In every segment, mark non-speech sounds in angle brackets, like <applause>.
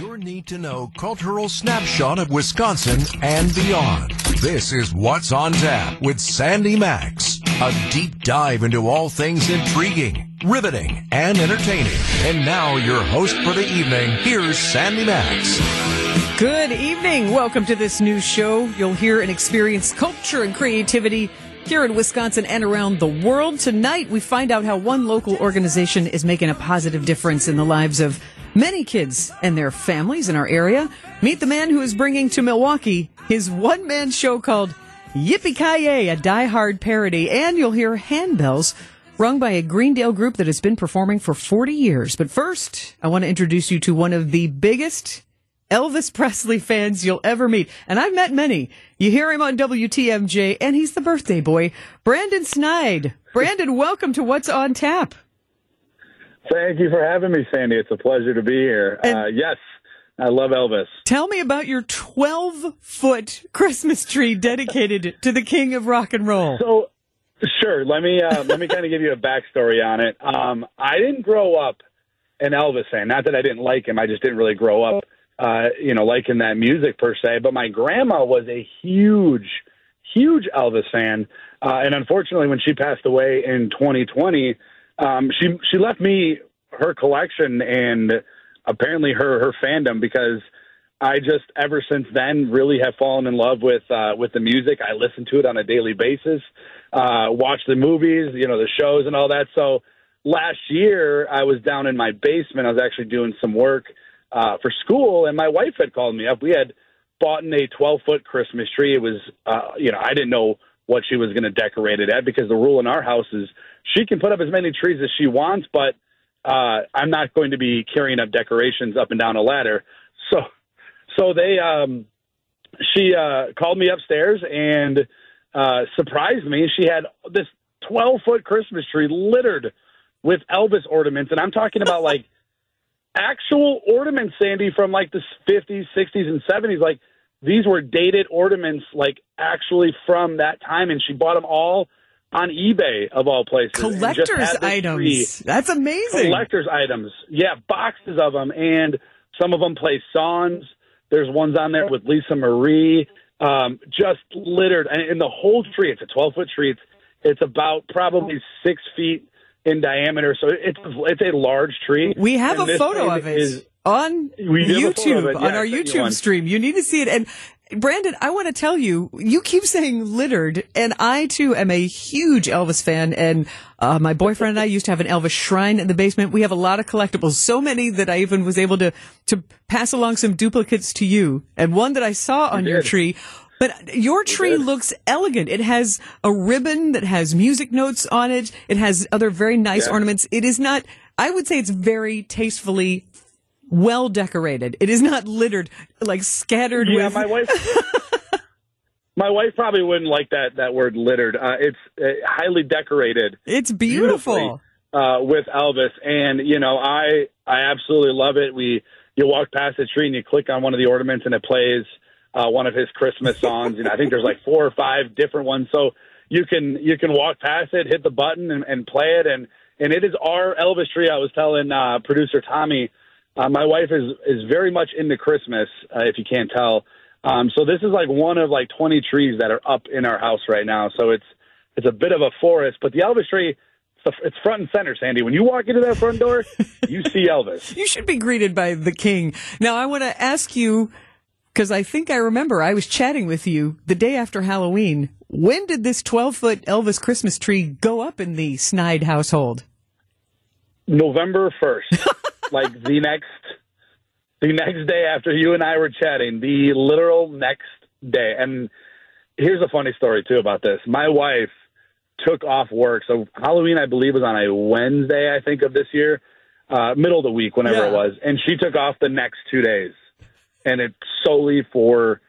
Your need to know cultural snapshot of Wisconsin and beyond. This is What's on Tap with Sandy Max. A deep dive into all things intriguing, riveting, and entertaining. And now, your host for the evening, here's Sandy Max. Good evening. Welcome to this new show. You'll hear and experience culture and creativity here in Wisconsin and around the world. Tonight, we find out how one local organization is making a positive difference in the lives of many kids and their families in our area. Meet the man who is bringing to Milwaukee his one man show called Yippee Ki a die-hard parody. And you'll hear handbells rung by a Greendale group that has been performing for 40 years. But first, I want to introduce you to one of the biggest Elvis Presley fans you'll ever meet. And I've met many. You hear him on WTMJ, and he's the birthday boy, Brandon Snide. Brandon, welcome to What's on Tap. Thank you for having me, Sandy. It's a pleasure to be here. Uh, yes, I love Elvis. Tell me about your 12 foot Christmas tree dedicated to the king of rock and roll. So, sure. Let me uh, let me kind of give you a backstory on it. Um, I didn't grow up an Elvis fan. Not that I didn't like him. I just didn't really grow up uh, you know, liking that music per se. But my grandma was a huge, huge Elvis fan, uh, and unfortunately, when she passed away in 2020, um, she she left me her collection and apparently her her fandom because I just ever since then really have fallen in love with uh, with the music. I listen to it on a daily basis, uh, watch the movies, you know, the shows and all that. So last year I was down in my basement. I was actually doing some work uh, for school, and my wife had called me up. We had bought in a 12 foot Christmas tree. It was, uh, you know, I didn't know what she was going to decorate it at because the rule in our house is she can put up as many trees as she wants, but uh, I'm not going to be carrying up decorations up and down a ladder. So, so they, um, she uh, called me upstairs and uh, surprised me. She had this 12 foot Christmas tree littered with Elvis ornaments, and I'm talking about like <laughs> actual ornaments, Sandy, from like the 50s, 60s, and 70s. Like these were dated ornaments, like actually from that time, and she bought them all on eBay of all places. Collector's items. That's amazing. Collector's items. Yeah, boxes of them, and some of them play songs. There's ones on there with Lisa Marie. Um, just littered, and, and the whole tree. It's a 12 foot tree. It's, it's about probably six feet in diameter. So it's it's a large tree. We have a photo of it is, on YouTube it. on our YouTube you stream. You need to see it. And Brandon, I want to tell you, you keep saying littered, and I too am a huge Elvis fan. And uh, my boyfriend and I used to have an Elvis shrine in the basement. We have a lot of collectibles, so many that I even was able to to pass along some duplicates to you. And one that I saw on you your tree but your tree looks elegant. It has a ribbon that has music notes on it. It has other very nice yeah. ornaments. It is not, I would say it's very tastefully well decorated. It is not littered, like scattered yeah, with. my wife. <laughs> my wife probably wouldn't like that that word littered. Uh, it's uh, highly decorated. It's beautiful. Uh, with Elvis, and you know, I I absolutely love it. We you walk past the tree and you click on one of the ornaments and it plays uh, one of his Christmas songs. and I think there's like four or five different ones. So you can you can walk past it, hit the button, and, and play it. And and it is our Elvis tree. I was telling uh, producer Tommy, uh, my wife is is very much into Christmas. Uh, if you can't tell. Um, so this is like one of like 20 trees that are up in our house right now. So it's it's a bit of a forest, but the Elvis tree it's front and center, Sandy. When you walk into that front door, <laughs> you see Elvis. You should be greeted by the king. Now, I want to ask you because I think I remember I was chatting with you the day after Halloween. When did this 12 foot Elvis Christmas tree go up in the Snide household? November 1st. <laughs> like the next, the next day after you and I were chatting, the literal next day. And here's a funny story too about this. My wife took off work. So Halloween, I believe, was on a Wednesday, I think, of this year, uh, middle of the week, whenever yeah. it was. And she took off the next two days and it's solely for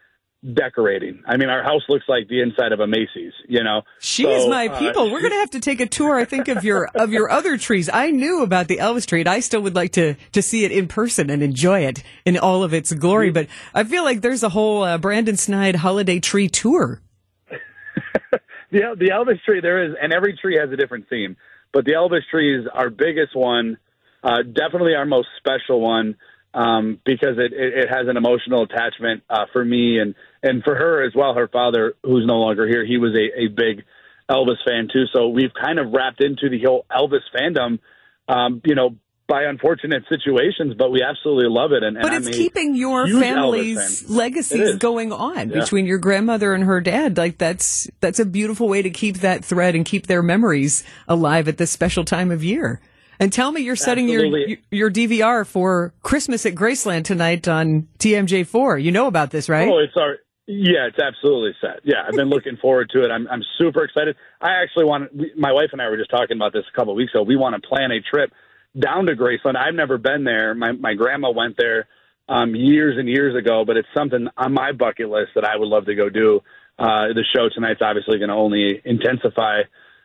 decorating. I mean, our house looks like the inside of a Macy's, you know. She so, my uh, people. Uh, We're going to have to take a tour, I think, of your of your other trees. I knew about the Elvis tree. And I still would like to to see it in person and enjoy it in all of its glory. But I feel like there's a whole uh, Brandon Snide holiday tree tour. <laughs> the the Elvis tree there is, and every tree has a different theme. But the Elvis tree is our biggest one, uh, definitely our most special one um, because it, it, it has an emotional attachment uh, for me and and for her as well. Her father, who's no longer here, he was a, a big Elvis fan too. So we've kind of wrapped into the whole Elvis fandom, um, you know, by unfortunate situations, but we absolutely love it. And, but and it's keeping your family's legacies going on yeah. between your grandmother and her dad. Like that's that's a beautiful way to keep that thread and keep their memories alive at this special time of year. And tell me, you're setting your your DVR for Christmas at Graceland tonight on TMJ4. You know about this, right? Oh, it's our yeah, it's absolutely set. Yeah, I've been <laughs> looking forward to it. I'm I'm super excited. I actually want my wife and I were just talking about this a couple of weeks ago. We want to plan a trip down to Graceland. I've never been there. My my grandma went there um, years and years ago, but it's something on my bucket list that I would love to go do. Uh, the show tonight's obviously going to only intensify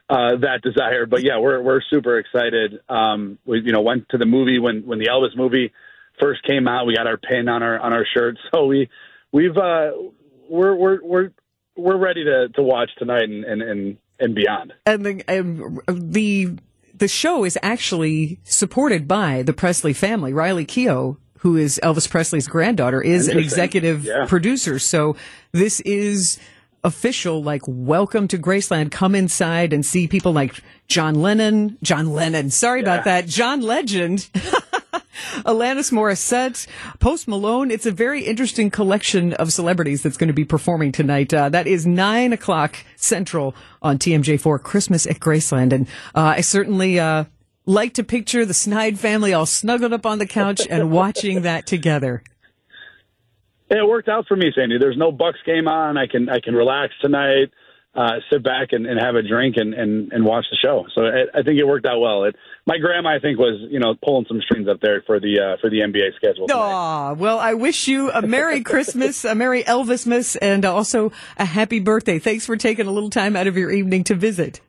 uh, that desire. But yeah, we're we're super excited. Um, we you know went to the movie when when the Elvis movie first came out. We got our pin on our on our shirt, <laughs> so we we've uh, we're we're we're we're ready to to watch tonight and and and, and beyond. And the um, the the show is actually supported by the Presley family. Riley Keough, who is Elvis Presley's granddaughter, is an executive yeah. producer. So this is official, like, welcome to Graceland. Come inside and see people like John Lennon, John Lennon. Sorry yeah. about that. John Legend. <laughs> Alanis Morissette, Post Malone. It's a very interesting collection of celebrities that's going to be performing tonight. Uh, that is nine o'clock central on TMJ4 Christmas at Graceland. And uh, I certainly uh, like to picture the Snide family all snuggled up on the couch and <laughs> watching that together. It worked out for me, Sandy. There's no Bucks game on. I can I can relax tonight uh, sit back and, and have a drink and, and, and watch the show. So I, I think it worked out well. It, my grandma, I think, was you know pulling some strings up there for the uh, for the NBA schedule. Aw, well, I wish you a Merry Christmas, a Merry Elvismas, and also a Happy Birthday. Thanks for taking a little time out of your evening to visit.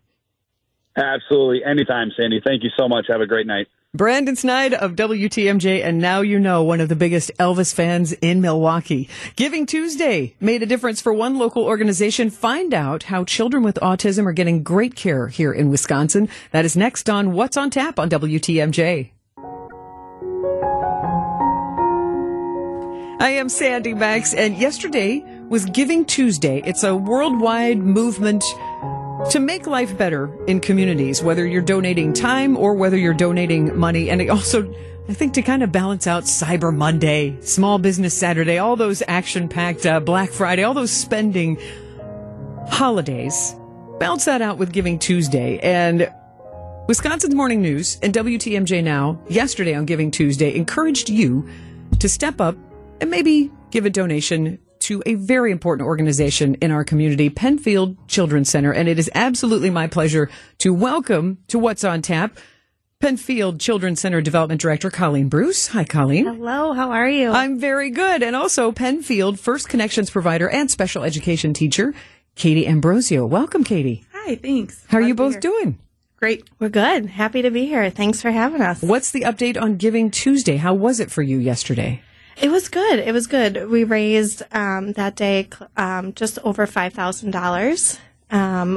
Absolutely, anytime, Sandy. Thank you so much. Have a great night. Brandon Snide of WTMJ, and now you know one of the biggest Elvis fans in Milwaukee. Giving Tuesday made a difference for one local organization. Find out how children with autism are getting great care here in Wisconsin. That is next on What's on Tap on WTMJ. I am Sandy Max, and yesterday was Giving Tuesday. It's a worldwide movement to make life better in communities, whether you're donating time or whether you're donating money. And also, I think to kind of balance out Cyber Monday, Small Business Saturday, all those action packed uh, Black Friday, all those spending holidays, balance that out with Giving Tuesday. And Wisconsin's Morning News and WTMJ Now, yesterday on Giving Tuesday, encouraged you to step up and maybe give a donation to a very important organization in our community, Penfield Children's Center. And it is absolutely my pleasure to welcome to What's on Tap Penfield Children's Center Development Director Colleen Bruce. Hi, Colleen. Hello, how are you? I'm very good. And also Penfield First Connections provider and special education teacher, Katie Ambrosio. Welcome, Katie. Hi, thanks. How are you both doing? Great. We're good. Happy to be here. Thanks for having us. What's the update on Giving Tuesday? How was it for you yesterday? It was good. It was good. We raised um, that day um, just over five thousand um, dollars.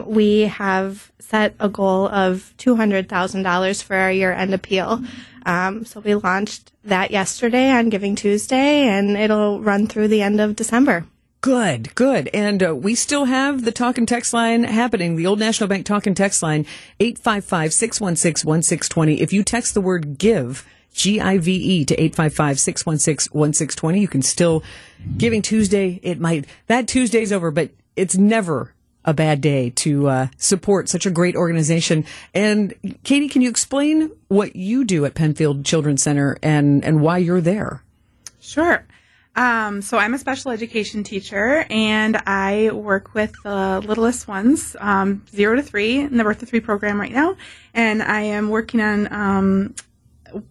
We have set a goal of two hundred thousand dollars for our year-end appeal. Um, so we launched that yesterday on Giving Tuesday, and it'll run through the end of December. Good, good. And uh, we still have the talk and text line happening, the Old National Bank talk and text line, 855 616 1620. If you text the word give, G-I-V-E to 855-616-1620. You can still, Giving Tuesday, it might, that Tuesday's over, but it's never a bad day to uh, support such a great organization. And Katie, can you explain what you do at Penfield Children's Center and, and why you're there? Sure. Um, so I'm a special education teacher, and I work with the littlest ones, um, zero to three, in the birth to three program right now. And I am working on um,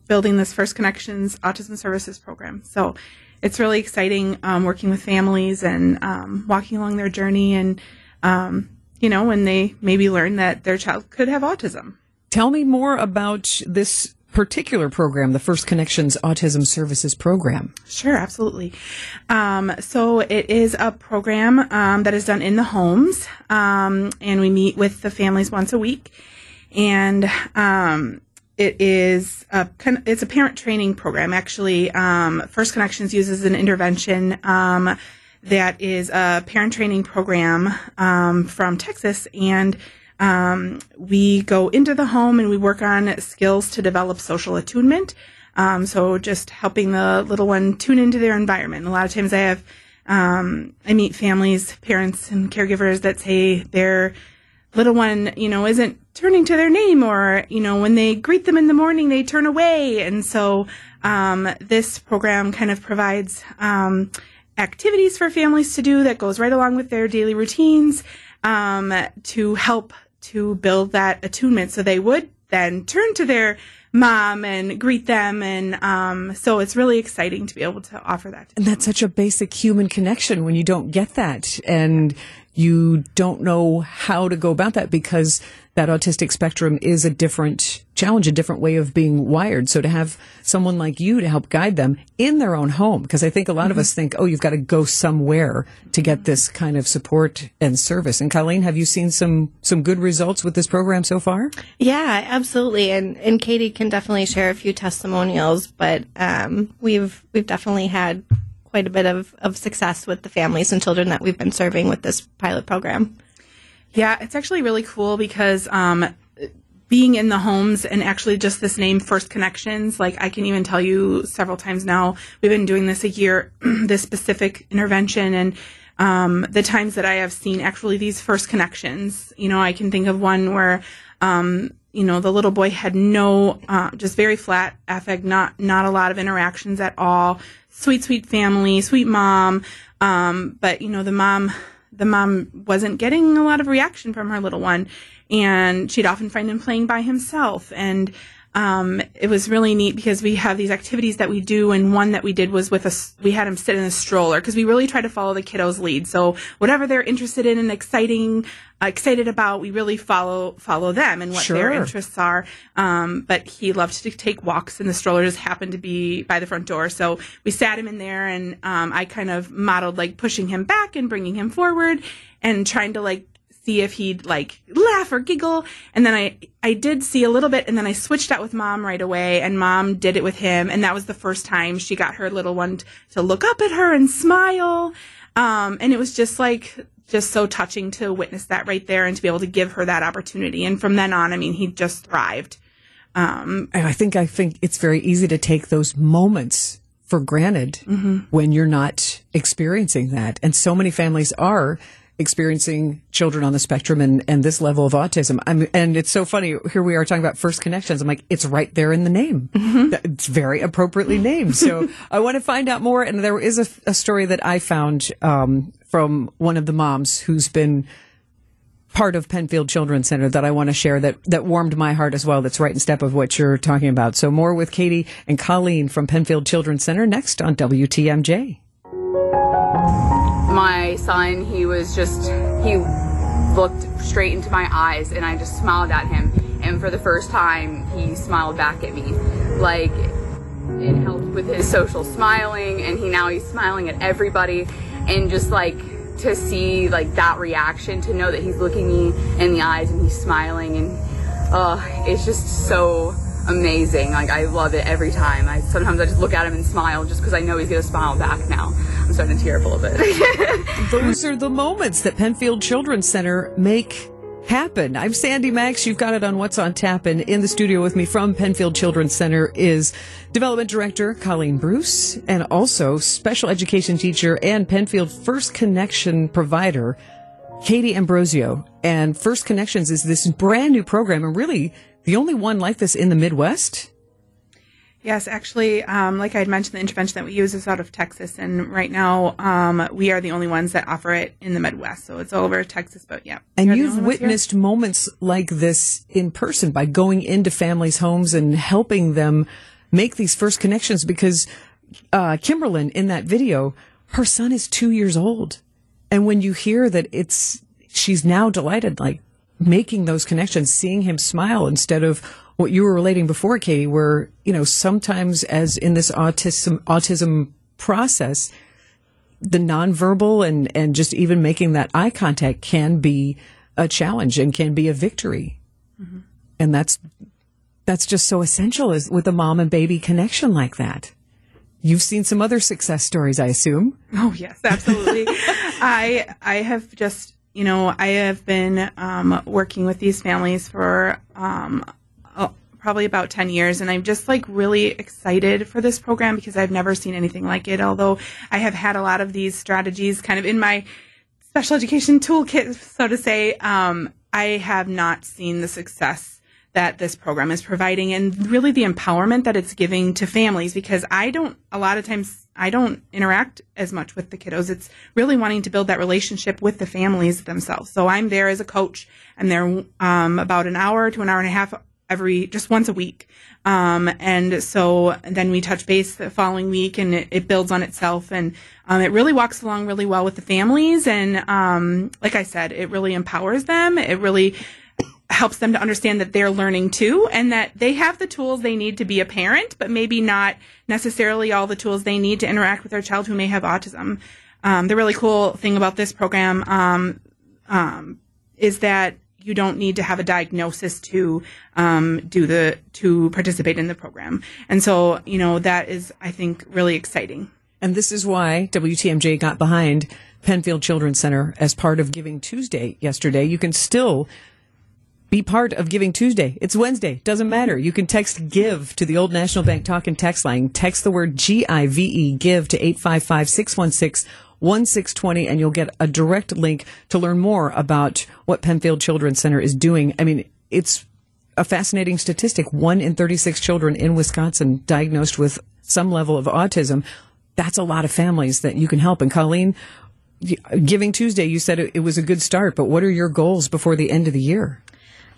building this First Connections Autism Services program. So it's really exciting um, working with families and um, walking along their journey and, um, you know, when they maybe learn that their child could have autism. Tell me more about this particular program, the First Connections Autism Services Program. Sure, absolutely. Um, so it is a program um, that is done in the homes, um, and we meet with the families once a week. And it is a it's a parent training program. Actually, um, First Connections uses an intervention um, that is a parent training program um, from Texas, and um, we go into the home and we work on skills to develop social attunement. Um, so just helping the little one tune into their environment. A lot of times I have um, I meet families, parents, and caregivers that say their little one, you know, isn't turning to their name or, you know, when they greet them in the morning, they turn away. And so, um, this program kind of provides, um, activities for families to do that goes right along with their daily routines, um, to help to build that attunement so they would then turn to their mom and greet them. And um, so it's really exciting to be able to offer that. To and that's such a basic human connection when you don't get that. And you don't know how to go about that because that autistic spectrum is a different challenge, a different way of being wired. So to have someone like you to help guide them in their own home, because I think a lot mm-hmm. of us think, oh, you've got to go somewhere to get this kind of support and service. And Colleen, have you seen some some good results with this program so far? Yeah, absolutely. And and Katie can definitely share a few testimonials, but um, we've we've definitely had quite a bit of, of success with the families and children that we've been serving with this pilot program. Yeah, it's actually really cool because um, being in the homes and actually just this name, First Connections, like I can even tell you several times now, we've been doing this a year, <clears throat> this specific intervention, and um, the times that I have seen actually these first connections. You know, I can think of one where um, you know the little boy had no uh, just very flat affect not not a lot of interactions at all sweet, sweet family, sweet mom. Um, but you know, the mom, the mom wasn't getting a lot of reaction from her little one, and she'd often find him playing by himself. And um, it was really neat because we have these activities that we do, and one that we did was with us. We had him sit in a stroller because we really try to follow the kiddos' lead. So whatever they're interested in and exciting, uh, excited about, we really follow follow them and what sure. their interests are. Um, but he loved to take walks, and the stroller just happened to be by the front door, so we sat him in there, and um, I kind of modeled like pushing him back and bringing him forward, and trying to like see if he'd like laugh or giggle. And then I, I did see a little bit and then I switched out with mom right away and mom did it with him. And that was the first time she got her little one to look up at her and smile. Um, and it was just like, just so touching to witness that right there and to be able to give her that opportunity. And from then on, I mean, he just thrived. Um, I think, I think it's very easy to take those moments for granted mm-hmm. when you're not experiencing that. And so many families are experiencing children on the spectrum and, and this level of autism. I'm, and it's so funny. Here we are talking about first connections. I'm like, it's right there in the name. Mm-hmm. It's very appropriately named. So <laughs> I want to find out more. And there is a, a story that I found um, from one of the moms who's been part of Penfield Children's Center that I want to share that, that warmed my heart as well. That's right in step of what you're talking about. So more with Katie and Colleen from Penfield Children's Center next on WTMJ my son, he was just, he looked straight into my eyes and I just smiled at him. And for the first time, he smiled back at me. Like, it helped with his social smiling and he now he's smiling at everybody and just like to see like that reaction to know that he's looking me in the eyes and he's smiling and uh it's just so amazing. Like I love it every time. I sometimes I just look at him and smile just because I know he's gonna smile back now. I'm starting to tear up a little bit. <laughs> Those are the moments that Penfield Children's Center make happen. I'm Sandy Max. You've got it on What's on Tap. And in the studio with me from Penfield Children's Center is Development Director Colleen Bruce and also Special Education Teacher and Penfield First Connection Provider Katie Ambrosio. And First Connections is this brand new program and really the only one like this in the Midwest? Yes, actually, um, like I had mentioned, the intervention that we use is out of Texas, and right now um, we are the only ones that offer it in the Midwest. So it's all over Texas, but yeah. And you've witnessed moments like this in person by going into families' homes and helping them make these first connections. Because uh, Kimberlyn in that video, her son is two years old, and when you hear that it's she's now delighted, like making those connections, seeing him smile instead of what you were relating before, Katie, where, you know, sometimes as in this autism, autism process, the nonverbal and, and just even making that eye contact can be a challenge and can be a victory. Mm-hmm. And that's, that's just so essential is with a mom and baby connection like that. You've seen some other success stories, I assume. Oh yes, absolutely. <laughs> I I have just you know I have been um, working with these families for um, probably about ten years, and I'm just like really excited for this program because I've never seen anything like it. Although I have had a lot of these strategies kind of in my special education toolkit, so to say, um, I have not seen the success that this program is providing and really the empowerment that it's giving to families because I don't, a lot of times, I don't interact as much with the kiddos. It's really wanting to build that relationship with the families themselves. So I'm there as a coach. I'm there um, about an hour to an hour and a half every, just once a week. Um, and so then we touch base the following week and it, it builds on itself and um, it really walks along really well with the families. And um, like I said, it really empowers them. It really helps them to understand that they're learning too and that they have the tools they need to be a parent, but maybe not necessarily all the tools they need to interact with their child who may have autism. Um, the really cool thing about this program um, um, is that you don't need to have a diagnosis to um, do the to participate in the program, and so you know that is I think really exciting. And this is why WTMJ got behind Penfield Children's Center as part of Giving Tuesday yesterday. You can still be part of Giving Tuesday. It's Wednesday. Doesn't matter. You can text GIVE to the Old National Bank Talk and Text line. Text the word G-I-V-E, GIVE to 855-616-1620 and you'll get a direct link to learn more about what Penfield Children's Center is doing. I mean, it's a fascinating statistic. One in 36 children in Wisconsin diagnosed with some level of autism. That's a lot of families that you can help. And Colleen, Giving Tuesday, you said it, was a good start, but what are your goals before the end of the year?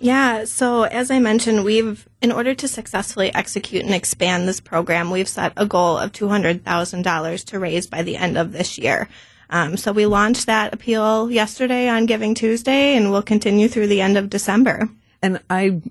Yeah, so as I mentioned, we've, in order to successfully execute and expand this program, we've set a goal of $200,000 to raise by the end of this year. Um, so we launched that appeal yesterday on Giving Tuesday, and we'll continue through the end of December. And I,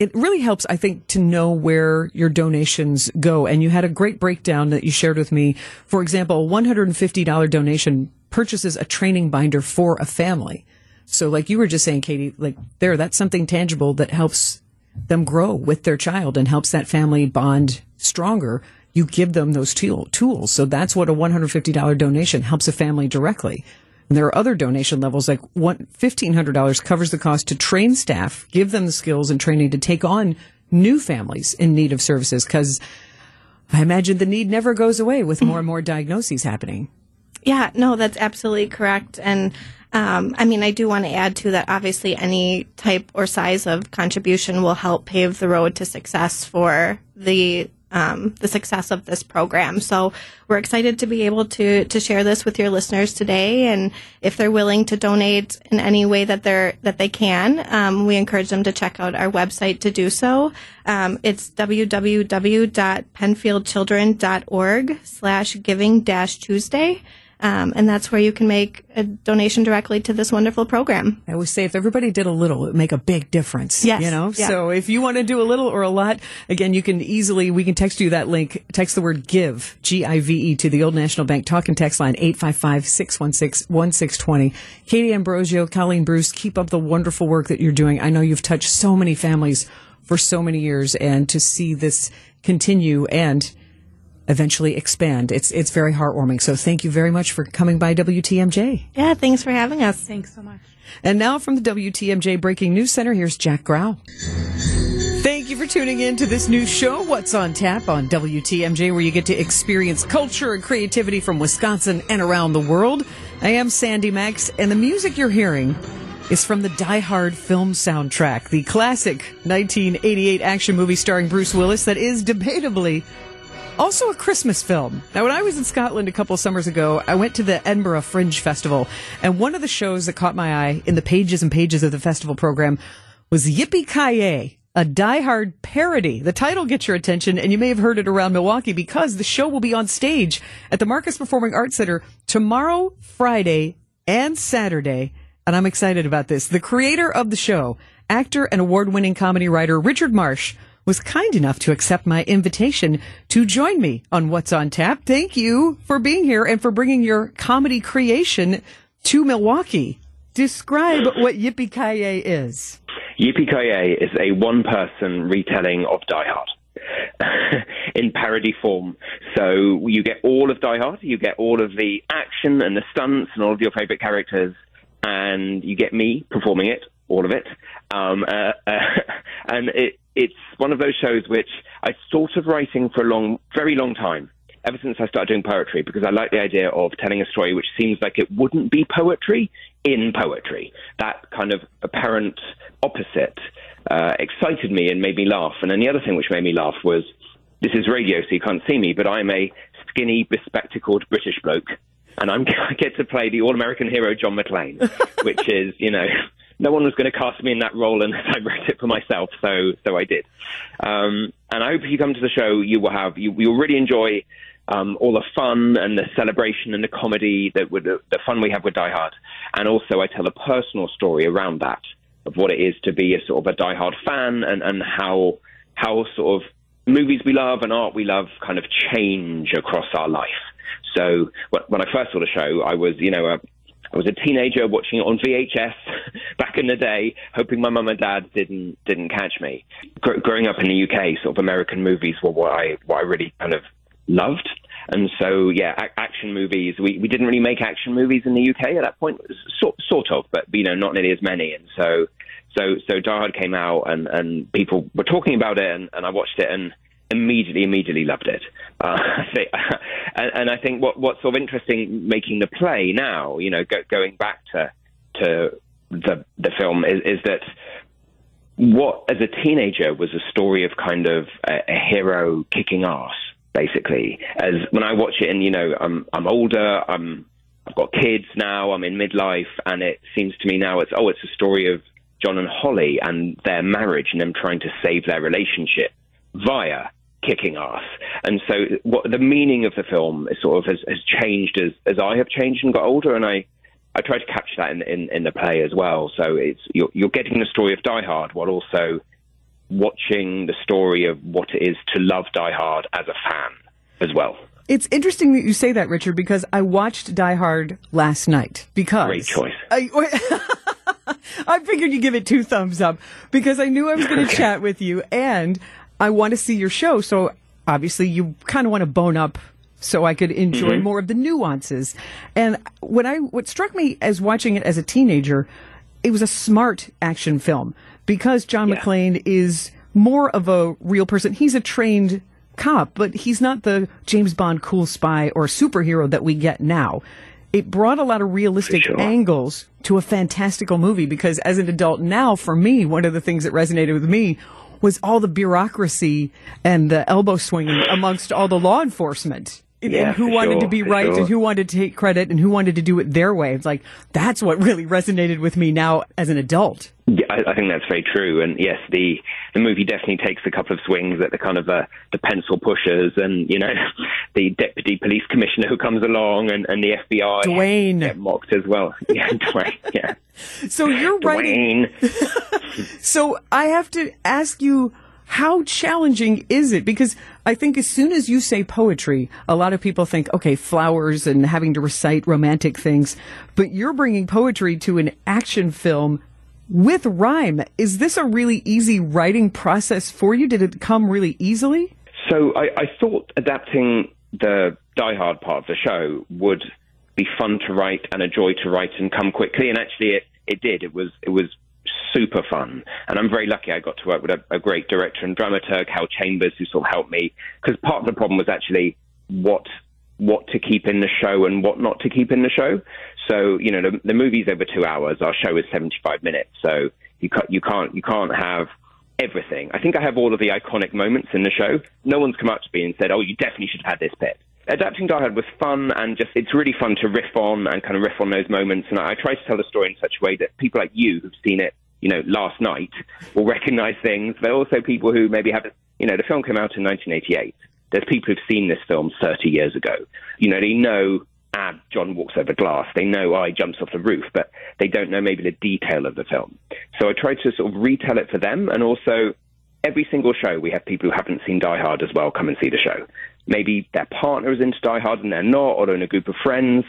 it really helps, I think, to know where your donations go. And you had a great breakdown that you shared with me. For example, a $150 donation purchases a training binder for a family. So like you were just saying, Katie, like there, that's something tangible that helps them grow with their child and helps that family bond stronger. You give them those tool, tools. So that's what a $150 donation helps a family directly. And there are other donation levels like one, $1,500 covers the cost to train staff, give them the skills and training to take on new families in need of services. Cause I imagine the need never goes away with more and more diagnoses happening. Yeah, no, that's absolutely correct. And um, I mean, I do want to add to that. Obviously, any type or size of contribution will help pave the road to success for the um, the success of this program. So we're excited to be able to to share this with your listeners today. And if they're willing to donate in any way that they're that they can, um, we encourage them to check out our website to do so. Um, it's www.penfieldchildren.org/slash giving dash Tuesday. Um, and that's where you can make a donation directly to this wonderful program. I always say if everybody did a little, it would make a big difference. Yes. You know? Yeah. So if you want to do a little or a lot, again, you can easily, we can text you that link. Text the word give, G-I-V-E to the Old National Bank talk and text line 855-616-1620. Katie Ambrosio, Colleen Bruce, keep up the wonderful work that you're doing. I know you've touched so many families for so many years and to see this continue and eventually expand. It's it's very heartwarming. So thank you very much for coming by WTMJ. Yeah, thanks for having us. Thanks so much. And now from the WTMJ Breaking News Center, here's Jack Grau. Thank you for tuning in to this new show, What's on Tap on WTMJ, where you get to experience culture and creativity from Wisconsin and around the world. I am Sandy Max, and the music you're hearing is from the Die Hard film soundtrack, the classic 1988 action movie starring Bruce Willis that is debatably also a Christmas film. Now, when I was in Scotland a couple summers ago, I went to the Edinburgh Fringe Festival, and one of the shows that caught my eye in the pages and pages of the festival program was Yippee Ki a Die Hard parody. The title gets your attention, and you may have heard it around Milwaukee because the show will be on stage at the Marcus Performing Arts Center tomorrow, Friday, and Saturday. And I'm excited about this. The creator of the show, actor and award winning comedy writer Richard Marsh, was kind enough to accept my invitation to join me on What's on Tap. Thank you for being here and for bringing your comedy creation to Milwaukee. Describe what Yippee Ki is. Yippee Kaye is a one-person retelling of Die Hard. <laughs> in parody form. So you get all of Die Hard, you get all of the action and the stunts and all of your favorite characters, and you get me performing it, all of it. Um, uh, uh, <laughs> and it, it's one of those shows which I thought of writing for a long, very long time. Ever since I started doing poetry, because I like the idea of telling a story which seems like it wouldn't be poetry in poetry. That kind of apparent opposite uh, excited me and made me laugh. And then the other thing which made me laugh was this is radio, so you can't see me, but I'm a skinny, bespectacled British bloke. And I'm, <laughs> I get to play the all American hero John McClane, <laughs> which is, you know, no one was going to cast me in that role unless I wrote it for myself, so so I did. Um, and I hope if you come to the show, you will have you will really enjoy um, all the fun and the celebration and the comedy that would the fun we have with Die Hard, and also I tell a personal story around that of what it is to be a sort of a Die Hard fan and and how how sort of movies we love and art we love kind of change across our life. So when I first saw the show, I was you know a, I was a teenager watching it on VHS <laughs> back in the day, hoping my mum and dad didn't didn't catch me. Gr- growing up in the UK, sort of American movies were what I what I really kind of loved. And so, yeah, a- action movies. We, we didn't really make action movies in the UK at that point, sort, sort of, but you know, not nearly as many. And so, so, so Die Hard came out, and and people were talking about it, and, and I watched it, and immediately, immediately loved it. Uh, <laughs> <laughs> and, and, I think what what's sort of interesting making the play now, you know, go, going back to to the the film is, is that what as a teenager was a story of kind of a, a hero kicking ass basically. As when I watch it, and you know, I'm I'm older, I'm I've got kids now, I'm in midlife, and it seems to me now it's oh, it's a story of John and Holly and their marriage and them trying to save their relationship via kicking ass. And so, what the meaning of the film is sort of has, has changed as as I have changed and got older, and I. I try to capture that in, in, in the play as well. So it's you're, you're getting the story of Die Hard while also watching the story of what it is to love Die Hard as a fan as well. It's interesting that you say that, Richard, because I watched Die Hard last night. Because great choice. I, <laughs> I figured you'd give it two thumbs up because I knew I was going <laughs> to chat with you, and I want to see your show. So obviously, you kind of want to bone up so I could enjoy mm-hmm. more of the nuances. And what I what struck me as watching it as a teenager, it was a smart action film because John yeah. McClane is more of a real person. He's a trained cop, but he's not the James Bond cool spy or superhero that we get now. It brought a lot of realistic sure. angles to a fantastical movie because as an adult now, for me, one of the things that resonated with me was all the bureaucracy and the elbow swinging amongst all the law enforcement yeah, and who wanted sure, to be right sure. and who wanted to take credit and who wanted to do it their way. It's like that's what really resonated with me now as an adult. Yeah, I, I think that's very true. And yes, the the movie definitely takes a couple of swings at the kind of uh, the pencil pushers and you know <laughs> the deputy police commissioner who comes along and, and the FBI Dwayne get mocked as well. <laughs> Yeah, Dwayne. Yeah. <laughs> So you're Dwayne. writing. so I have to ask you how challenging is it? Because I think as soon as you say poetry, a lot of people think, okay, flowers and having to recite romantic things. But you're bringing poetry to an action film with rhyme. Is this a really easy writing process for you? Did it come really easily? So I, I thought adapting the Die Hard part of the show would be fun to write and a joy to write and come quickly. And actually, it, it did. It was it was super fun. And I'm very lucky I got to work with a, a great director and dramaturg, Hal Chambers, who sort of helped me. Because part of the problem was actually what what to keep in the show and what not to keep in the show. So you know the, the movie's over two hours. Our show is 75 minutes. So you can't you can't you can't have everything. I think I have all of the iconic moments in the show. No one's come up to me and said, "Oh, you definitely should have had this bit." Adapting Die Hard was fun and just it's really fun to riff on and kind of riff on those moments. And I, I try to tell the story in such a way that people like you who've seen it you know, last night will recognize things, but also people who maybe haven't, you know, the film came out in 1988. There's people who've seen this film 30 years ago. You know, they know ah, John walks over glass. They know I jumps off the roof, but they don't know maybe the detail of the film. So I try to sort of retell it for them. And also, every single show, we have people who haven't seen Die Hard as well come and see the show. Maybe their partner is into Die Hard and they're not, or in a group of friends,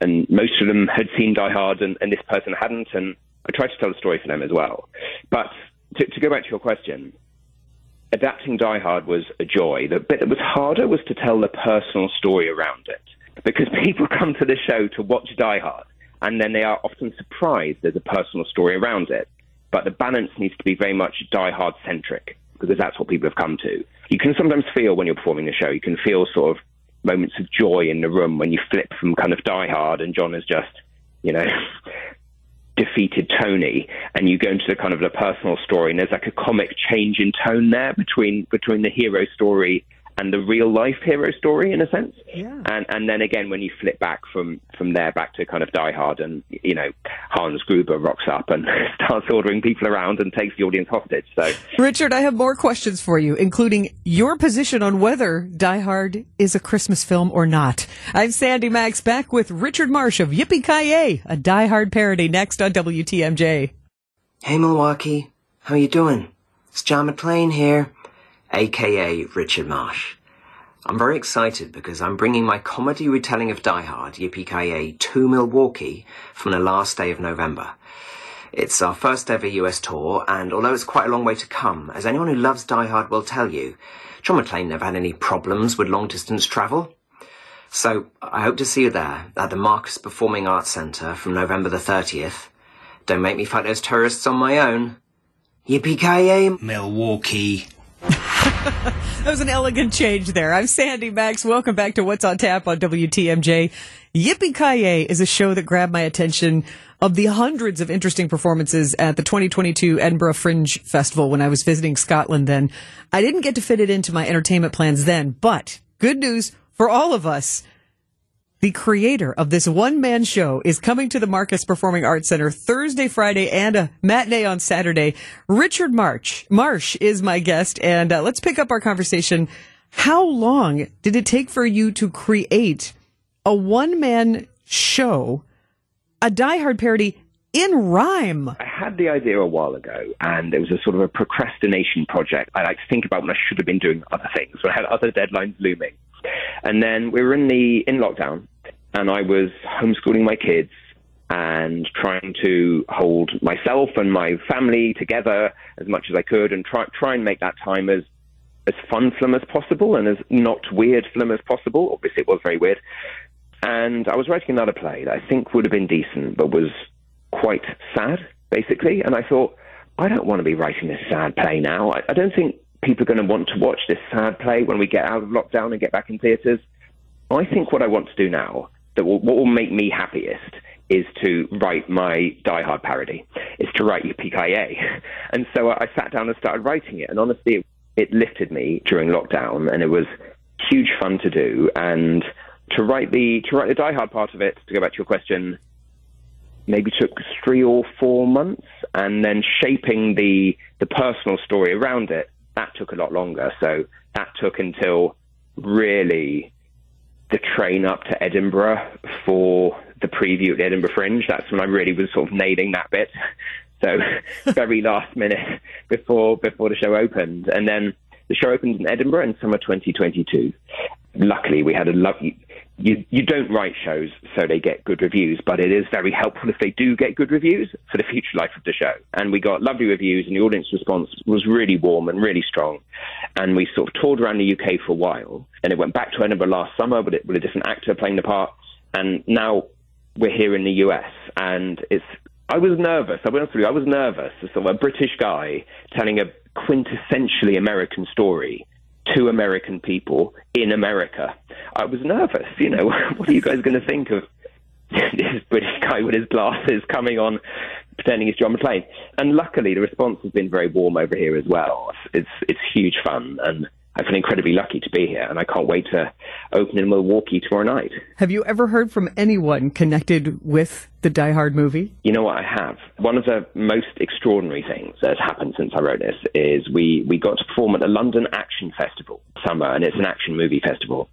and most of them had seen Die Hard and, and this person hadn't. And I tried to tell the story for them as well. But to, to go back to your question, adapting Die Hard was a joy. The bit that was harder was to tell the personal story around it. Because <laughs> people come to the show to watch Die Hard, and then they are often surprised there's a personal story around it. But the balance needs to be very much Die Hard centric, because that's what people have come to. You can sometimes feel when you're performing the show, you can feel sort of moments of joy in the room when you flip from kind of Die Hard and John is just, you know, <laughs> defeated Tony, and you go into the kind of the personal story, and there's like a comic change in tone there between between the hero story and the real life hero story in a sense. Yeah. And and then again when you flip back from from there back to kind of Die Hard and you know Hans Gruber rocks up and <laughs> starts ordering people around and takes the audience hostage. So Richard, I have more questions for you, including your position on whether Die Hard is a Christmas film or not. I'm Sandy Max back with Richard Marsh of Yippee Ki a Die Hard parody next on WTMJ. Hey Milwaukee, how you doing? It's John McClane here, aka Richard Marsh. I'm very excited because I'm bringing my comedy retelling of Die Hard, Yippee Ki to Milwaukee from the last day of November. It's our first ever US tour, and although it's quite a long way to come, as anyone who loves Die Hard will tell you, John McClane never had any problems with long distance travel. So I hope to see you there at the Marcus Performing Arts Centre from November the 30th. Don't make me fight those terrorists on my own. Yippee ki Milwaukee. <laughs> that was an elegant change there. I'm Sandy Max. Welcome back to What's on Tap on WTMJ. Yippee Kaye is a show that grabbed my attention of the hundreds of interesting performances at the 2022 Edinburgh Fringe Festival when I was visiting Scotland then. I didn't get to fit it into my entertainment plans then, but good news for all of us the creator of this one man show is coming to the Marcus Performing Arts Center Thursday, Friday, and a matinee on Saturday. Richard March, Marsh is my guest, and uh, let's pick up our conversation. How long did it take for you to create a one man show, a Die Hard parody in rhyme? I had the idea a while ago, and it was a sort of a procrastination project. I like to think about when I should have been doing other things, when I had other deadlines looming. And then we were in the in lockdown, and I was homeschooling my kids and trying to hold myself and my family together as much as I could, and try try and make that time as as fun them as possible and as not weird them as possible. Obviously, it was very weird. And I was writing another play that I think would have been decent, but was quite sad, basically. And I thought, I don't want to be writing this sad play now. I, I don't think people are going to want to watch this sad play when we get out of lockdown and get back in theatres. I think what I want to do now, that will, what will make me happiest, is to write my Die Hard parody, is to write Yippee <laughs> And so I sat down and started writing it. And honestly, it, it lifted me during lockdown, and it was huge fun to do. And to write the to write the Die Hard part of it, to go back to your question, maybe took three or four months, and then shaping the the personal story around it that took a lot longer. So that took until really the train up to Edinburgh for the preview at the Edinburgh Fringe. That's when I really was sort of nailing that bit. <laughs> So <laughs> very last minute before before the show opened, and then the show opened in Edinburgh in summer 2022. Luckily, we had a lovely you, you don't write shows so they get good reviews, but it is very helpful if they do get good reviews for the future life of the show. And we got lovely reviews, and the audience response was really warm and really strong. And we sort of toured around the UK for a while, and it went back to Edinburgh last summer with, with a different actor playing the part. And now we're here in the US, and it's I was nervous. I went you, I was nervous as sort of a British guy telling a quintessentially American story to American people in America. I was nervous. You know, <laughs> what are you guys going to think of this British guy with his glasses coming on, pretending he's John McClane? And luckily, the response has been very warm over here as well. It's it's huge fun, and I feel incredibly lucky to be here, and I can't wait to open in Milwaukee tomorrow night. Have you ever heard from anyone connected with the Die Hard movie? You know what I have. One of the most extraordinary things that has happened since I wrote this is we, we got to perform at the London Action Festival summer, and it's an action movie festival.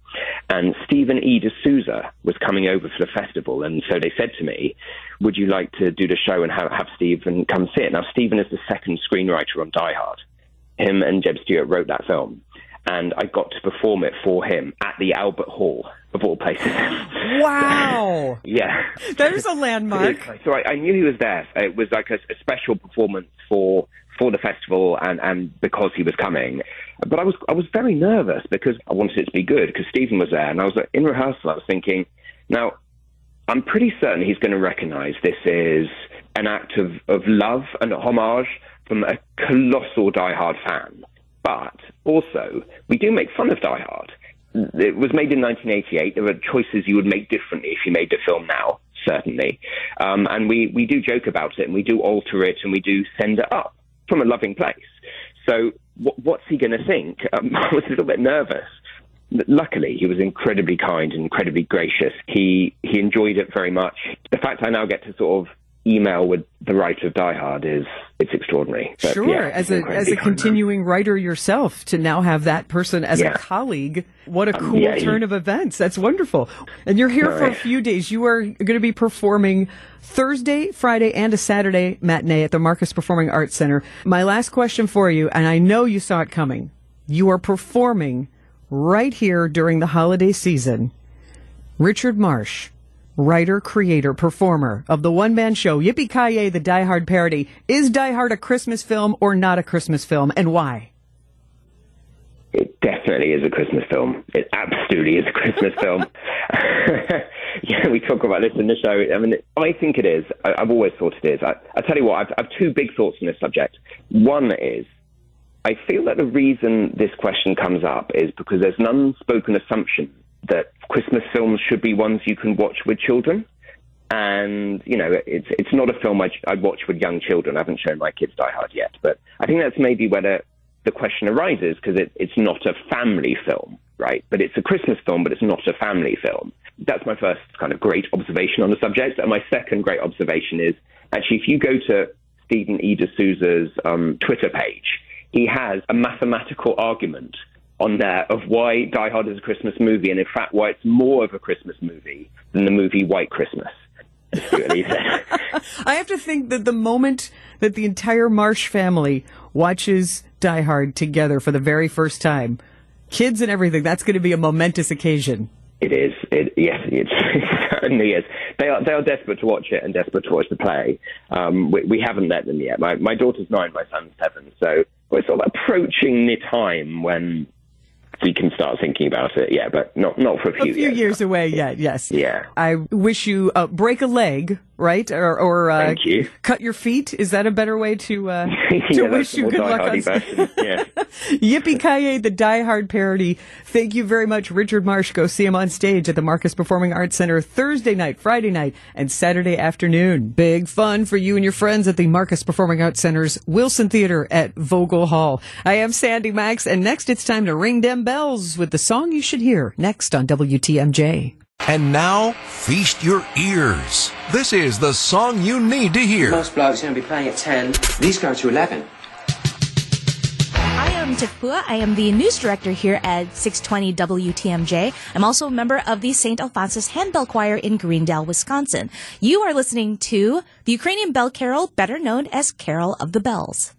And Stephen E. D'Souza was coming over for the festival, and so they said to me, "Would you like to do the show and have, have Steven come see it?" Now Steven is the second screenwriter on Die Hard. Him and Jeb Stuart wrote that film and I got to perform it for him at the Albert Hall of all places. <laughs> Wow! Yeah. There's a landmark. <laughs> So I, I knew he was there. It was like a, a special performance for for the festival and, and because he was coming. But I was I was very nervous because I wanted it to be good because Steven was there and I was in rehearsal. I was thinking, now I'm pretty certain he's going to recognise this is an act of, of love and homage from a colossal Die Hard fan. But also, we do make fun of Die Hard. It was made in 1988. There are choices you would make differently if you made the film now, certainly. Um, and we, we do joke about it and we do alter it and we do send it up from a loving place. So what, what's he going to think? Um, <laughs> I was a little bit nervous. Luckily, he was incredibly kind and incredibly gracious. He he enjoyed it very much. The fact I now get to sort of email with the writer of Die Hard is it's extraordinary. But, sure, yeah, as a as a continuing writer yourself, to now have that person as yeah. a colleague, what a um, cool um, yeah, turn of events. That's wonderful. And you're here for a few days. You are going to be performing Thursday, Friday, and a Saturday matinee at the Marcus Performing Arts Center. My last question for you, and I know you saw it coming. You are performing right here during the holiday season. Richard Marsh, writer, creator, performer of the one man show Yippee Ki the Die Hard parody. Is Die Hard a Christmas film or not a Christmas film, and why? It definitely is a Christmas film. It absolutely is a Christmas film. <laughs> yeah, we talk about this in the show. I mean, I think it is. I, have always thought it is. I, I tell you what, I've, I have two big thoughts on this subject. One is I feel that the reason this question comes up is because there's an unspoken assumption that Christmas films should be ones you can watch with children. And, you know, it's, it's not a film I'd, I'd watch with young children. I haven't shown my kids Die Hard yet. But I think that's maybe where the, the question arises because it, it's not a family film, right? But it's a Christmas film, but it's not a family film. That's my first kind of great observation on the subject. And my second great observation is actually, if you go to Stephen E. D'Souza's um, Twitter page, he has a mathematical argument on there of why Die Hard is a Christmas movie, and in fact, why it's more of a Christmas movie than the movie White Christmas. <laughs> I have to think that the moment that the entire Marsh family watches Die Hard together for the very first time, kids and everything, that's going to be a momentous occasion. It is. It, yes, <laughs> it certainly is. They are they are desperate to watch it and desperate to watch the play. Um, we, we, haven't let them yet. My my daughter's nine, my son's seven, so we're sort of approaching the time when we can start thinking about it. Yeah, but not not for a few, a few years, years away yet. Yes. Yeah. I wish you uh, break a leg, right, or, or uh, you. cut your feet. Is that a better way to uh, <laughs> to yeah, wish you good luck on <laughs> yeah. Yippee Ki the Die Hard parody. Thank you very much, Richard Marsh. Go see him on stage at the Marcus Performing Arts Center Thursday night, Friday night, and Saturday afternoon. Big fun for you and your friends at the Marcus Performing Arts Center's Wilson Theater at Vogel Hall. I am Sandy Max, and next it's time to ring them bells with the song you should hear next on WTMJ. And now, feast your ears. This is the song you need to hear. Most blogs are going to be playing at 10. These go to 11. I am Tiff I am the news director here at 620 WTMJ. I'm also a member of the St. Alphonsus Handbell Choir in Greendale, Wisconsin. You are listening to the Ukrainian Bell Carol, better known as Carol of the Bells.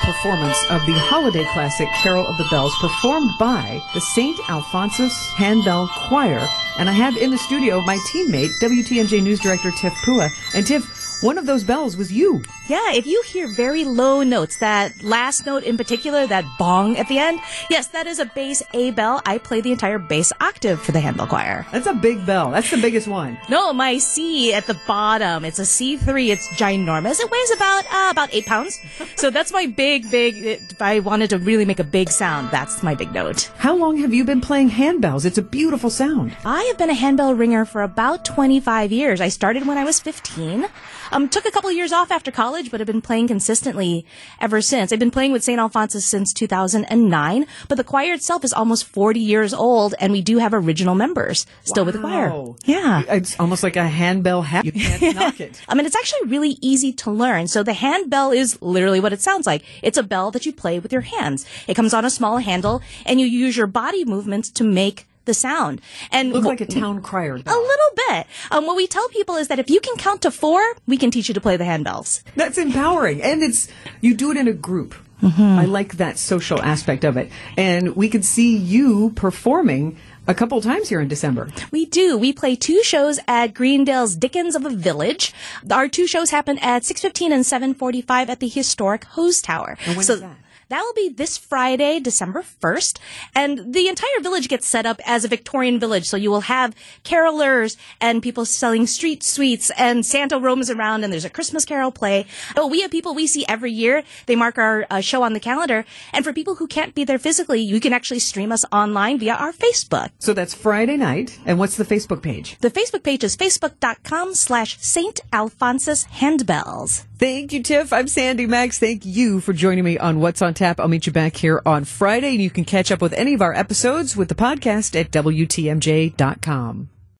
Performance of the holiday classic Carol of the Bells performed by the St. Alphonsus Handbell Choir. And I have in the studio my teammate, WTMJ News Director Tiff Pua. And Tiff, one of those bells was you. Yeah, if you hear very low notes, that last note in particular, that bong at the end, yes, that is a bass A bell. I play the entire bass octave for the handbell choir. That's a big bell. That's the biggest one. No, my C at the bottom. It's a C3. It's ginormous. It weighs about uh, about eight pounds. So that's my big, big. If I wanted to really make a big sound, that's my big note. How long have you been playing handbells? It's a beautiful sound. I have been a handbell ringer for about 25 years. I started when I was 15. Um, took a couple years off after college, but have been playing consistently ever since. I've been playing with St. Alphonsus since 2009, but the choir itself is almost 40 years old, and we do have original members still with the choir. Yeah. It's almost like a handbell hat. You can't <laughs> knock it. I mean, it's actually really easy to learn. So the handbell is literally what it sounds like. It's a bell that you play with your hands. It comes on a small handle, and you use your body movements to make the sound. And Looks like a town crier. a little bit. Um, what we tell people is that if you can count to four, we can teach you to play the handbells. That's empowering. And it's, you do it in a group. I like that social aspect of it. And we could see you performing a couple times here in December. We do. We play two shows at Greendale's Dickens of a Village. Our two shows happen at 6:15 and 7:45 at the historic Hose Tower. So? That will be this Friday, December 1st. And the entire village gets set up as a Victorian village. So you will have carolers and people selling street sweets and Santa roams around and there's a Christmas carol play. Oh, we have people we see every year. They mark our uh, show on the calendar. And for people who can't be there physically, you can actually stream us online via our Facebook. So that's Friday night. And what's the Facebook page? The Facebook page is facebook.com slash St. Alphonsus Handbells. Thank you, Tiff. I'm Sandy Max. Thank you for joining me on What's on Tap. I'll meet you back here on Friday, and you can catch up with any of our episodes with the podcast at WTMJ.com.